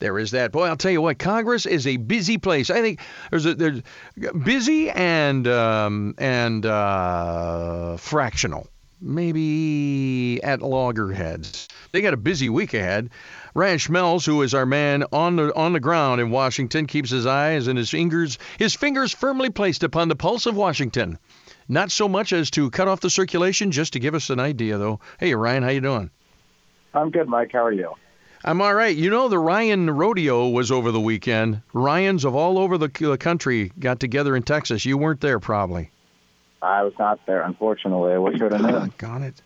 there is that. Boy, I'll tell you what, Congress is a busy place. I think there's a, there's busy and um, and uh, fractional, maybe at loggerheads. They got a busy week ahead. Ryan Schmelz, who is our man on the on the ground in Washington, keeps his eyes and his fingers his fingers firmly placed upon the pulse of Washington. Not so much as to cut off the circulation, just to give us an idea, though. Hey, Ryan, how you doing? I'm good, Mike. How are you? I'm all right. You know, the Ryan Rodeo was over the weekend. Ryans of all over the, country got together in Texas. You weren't there, probably. I was not there, unfortunately. I wish I would have known. Got it.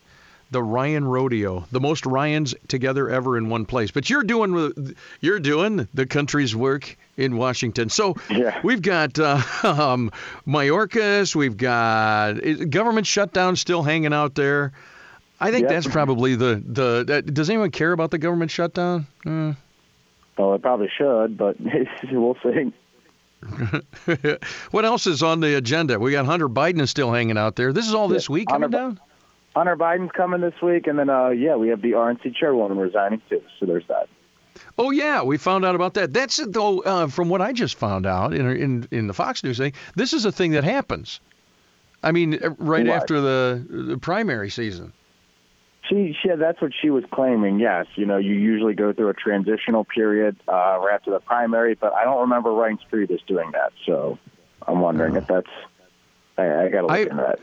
The Ryan Rodeo, the most Ryans together ever in one place. But you're doing you're doing the country's work in Washington. So Yeah. we've got uh, um, Mayorkas, we've got government shutdown still hanging out there. I think Yep. that's probably the the. that- does anyone care about the government shutdown? Uh, Well, I probably should, but we'll see. what else is on the agenda? We got Hunter Biden is still hanging out there. This is all this week coming Hunter- down. Hunter Biden's coming this week, and then uh, yeah, we have the RNC chairwoman resigning too. So there's that. Oh yeah, we found out about that. That's though uh, from what I just found out in in in the Fox News thing. This is a thing that happens. I mean, uh, right What? after the the primary season. She, she, that's what she was claiming. Yes, you know, you usually go through a transitional period uh, right after the primary, but I don't remember Reince Priebus doing that. So I'm wondering if that's. I, I got to look I- into that.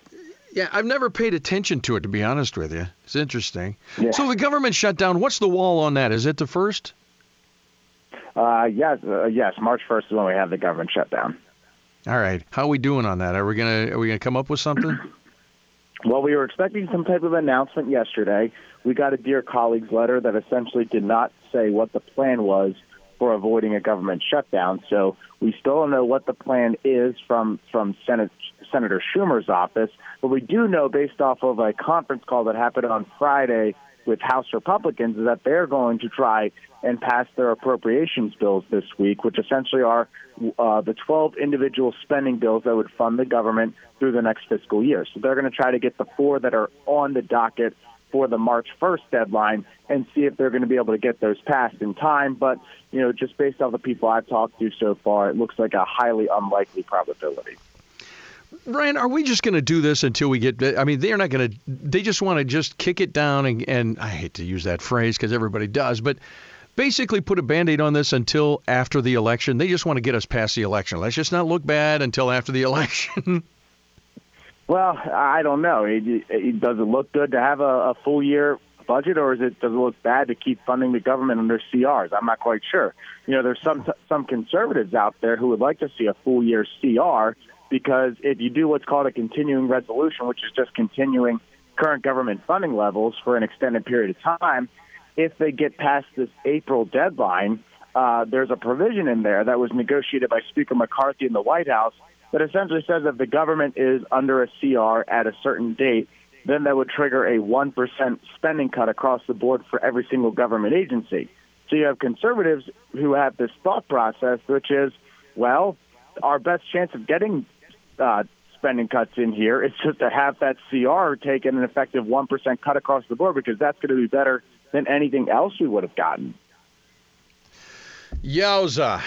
Yeah, I've never paid attention to it to be honest with you. It's interesting. Yeah. So the government shutdown. What's the wall on that? Is it the first? Uh, yes, uh, yes. March 1st is when we have the government shutdown. All right. How are we doing on that? Are we gonna are we gonna come up with something? Well, we were expecting some type of announcement yesterday. We got a Dear Colleagues letter that essentially did not say what the plan was for avoiding a government shutdown. So we still don't know what the plan is from, from Senate, Senator Schumer's office. But we do know, based off of a conference call that happened on Friday with House Republicans, is that they're going to try and pass their appropriations bills this week, which essentially are uh, the 12 individual spending bills that would fund the government through the next fiscal year. So they're going to try to get the four that are on the docket for the March 1st deadline and see if they're going to be able to get those passed in time. But, you know, just based off the people I've talked to so far, it looks like a highly unlikely probability. Ryan, are we just going to do this until we get? I mean, they're not going to. They just want to just kick it down and, and I hate to use that phrase because everybody does, but basically put a band-aid on this until after the election. They just want to get us past the election. Let's just not look bad until after the election. Well, I don't know. It, it, does it look good to have a, a full year budget, or is it does it look bad to keep funding the government under CRs? I'm not quite sure. You know, there's some some conservatives out there who would like to see a full year CR because if you do what's called a continuing resolution, which is just continuing current government funding levels for an extended period of time, if they get past this April deadline, uh, there's a provision in there that was negotiated by Speaker McCarthy in the White House that essentially says if the government is under a CR at a certain date, then that would trigger a 1% spending cut across the board for every single government agency. So you have conservatives who have this thought process, which is, well, our best chance of getting uh, spending cuts in here. It's just to have that CR take an effective 1% cut across the board because that's going to be better than anything else we would have gotten. Yowza.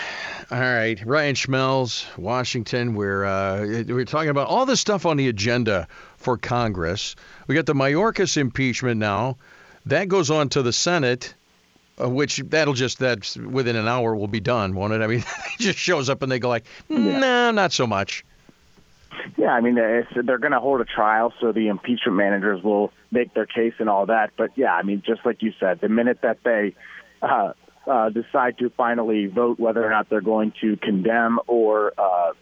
All right, Ryan Schmelz, Washington. We're uh, we're talking about all this stuff on the agenda for Congress. We got the Mayorkas impeachment now. That goes on to the Senate, uh, which that'll just that's within an hour will be done, won't it? I mean, it just shows up and they go like, no, not so much. Yeah, I mean, they're going to hold a trial, so the impeachment managers will make their case and all that. But yeah, I mean, just like you said, the minute that they uh, uh, decide to finally vote whether or not they're going to condemn or, uh,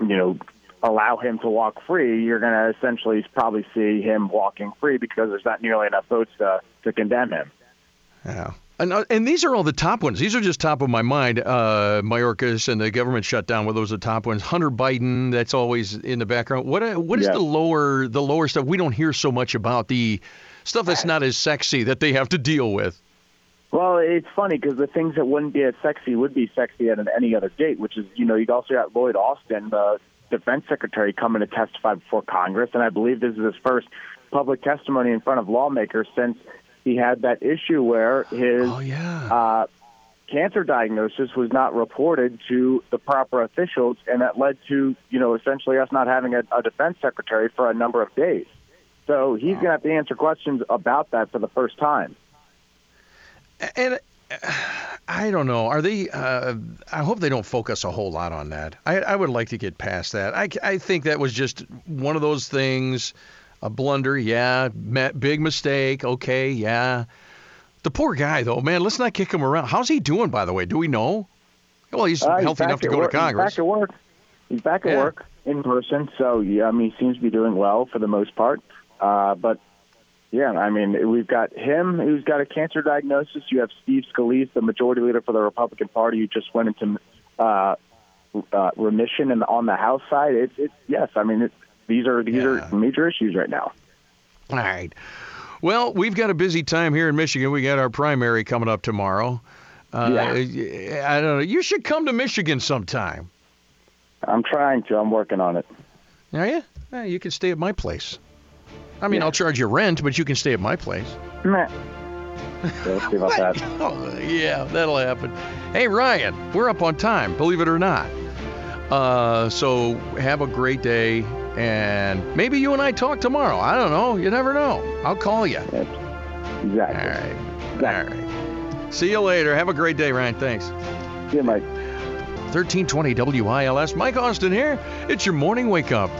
you know, allow him to walk free, you're going to essentially probably see him walking free because there's not nearly enough votes to, to condemn him. Yeah. And, uh, and these are all the top ones. These are just top of my mind. Uh, Mayorkas and the government shutdown were those the top ones. Hunter Biden, that's always in the background. What uh, what is Yeah. the lower the lower stuff? We don't hear so much about the stuff that's not as sexy that they have to deal with. Well, it's funny because the things that wouldn't be as sexy would be sexy at any other date, which is, you know, you'd also got Lloyd Austin, the defense secretary, coming to testify before Congress, and I believe this is his first public testimony in front of lawmakers since he had that issue where his Oh yeah. uh, cancer diagnosis was not reported to the proper officials, and that led to, you know, essentially us not having a, a defense secretary for a number of days. So he's going to have to answer questions about that for the first time. And uh, I don't know. Are they? Uh, I hope they don't focus a whole lot on that. I, I would like to get past that. I, I think that was just one of those things, a blunder. Yeah, big mistake. Okay, yeah. The poor guy, though, man. Let's not kick him around. How's he doing, by the way? Do we know? Well, he's uh, healthy enough to go work. to Congress. He's back at work. He's back at Yeah. work in person. So yeah, I mean, he seems to be doing well for the most part. Uh, but yeah, I mean, we've got him who's got a cancer diagnosis. You have Steve Scalise, the majority leader for the Republican Party, who just went into uh, uh, remission and on the House side. It's it's yes, I mean, it, these are these Yeah. are major issues right now. All right. Well, we've got a busy time here in Michigan. We got our primary coming up tomorrow. Uh, I don't know. You should come to Michigan sometime. I'm trying to. I'm working on it. Are you? Eh, you can stay at my place. I mean, Yeah. I'll charge you rent, but you can stay at my place. Let's see about that. Oh, yeah, that'll happen. Hey, Ryan, we're up on time, believe it or not. Uh, so have a great day, and maybe you and I talk tomorrow. I don't know. You never know. I'll call you. All Exactly. right. All right. See you later. Have a great day, Ryan. Thanks. See you, Mike. 1320 WILS. Mike Austin here. It's your morning wake up.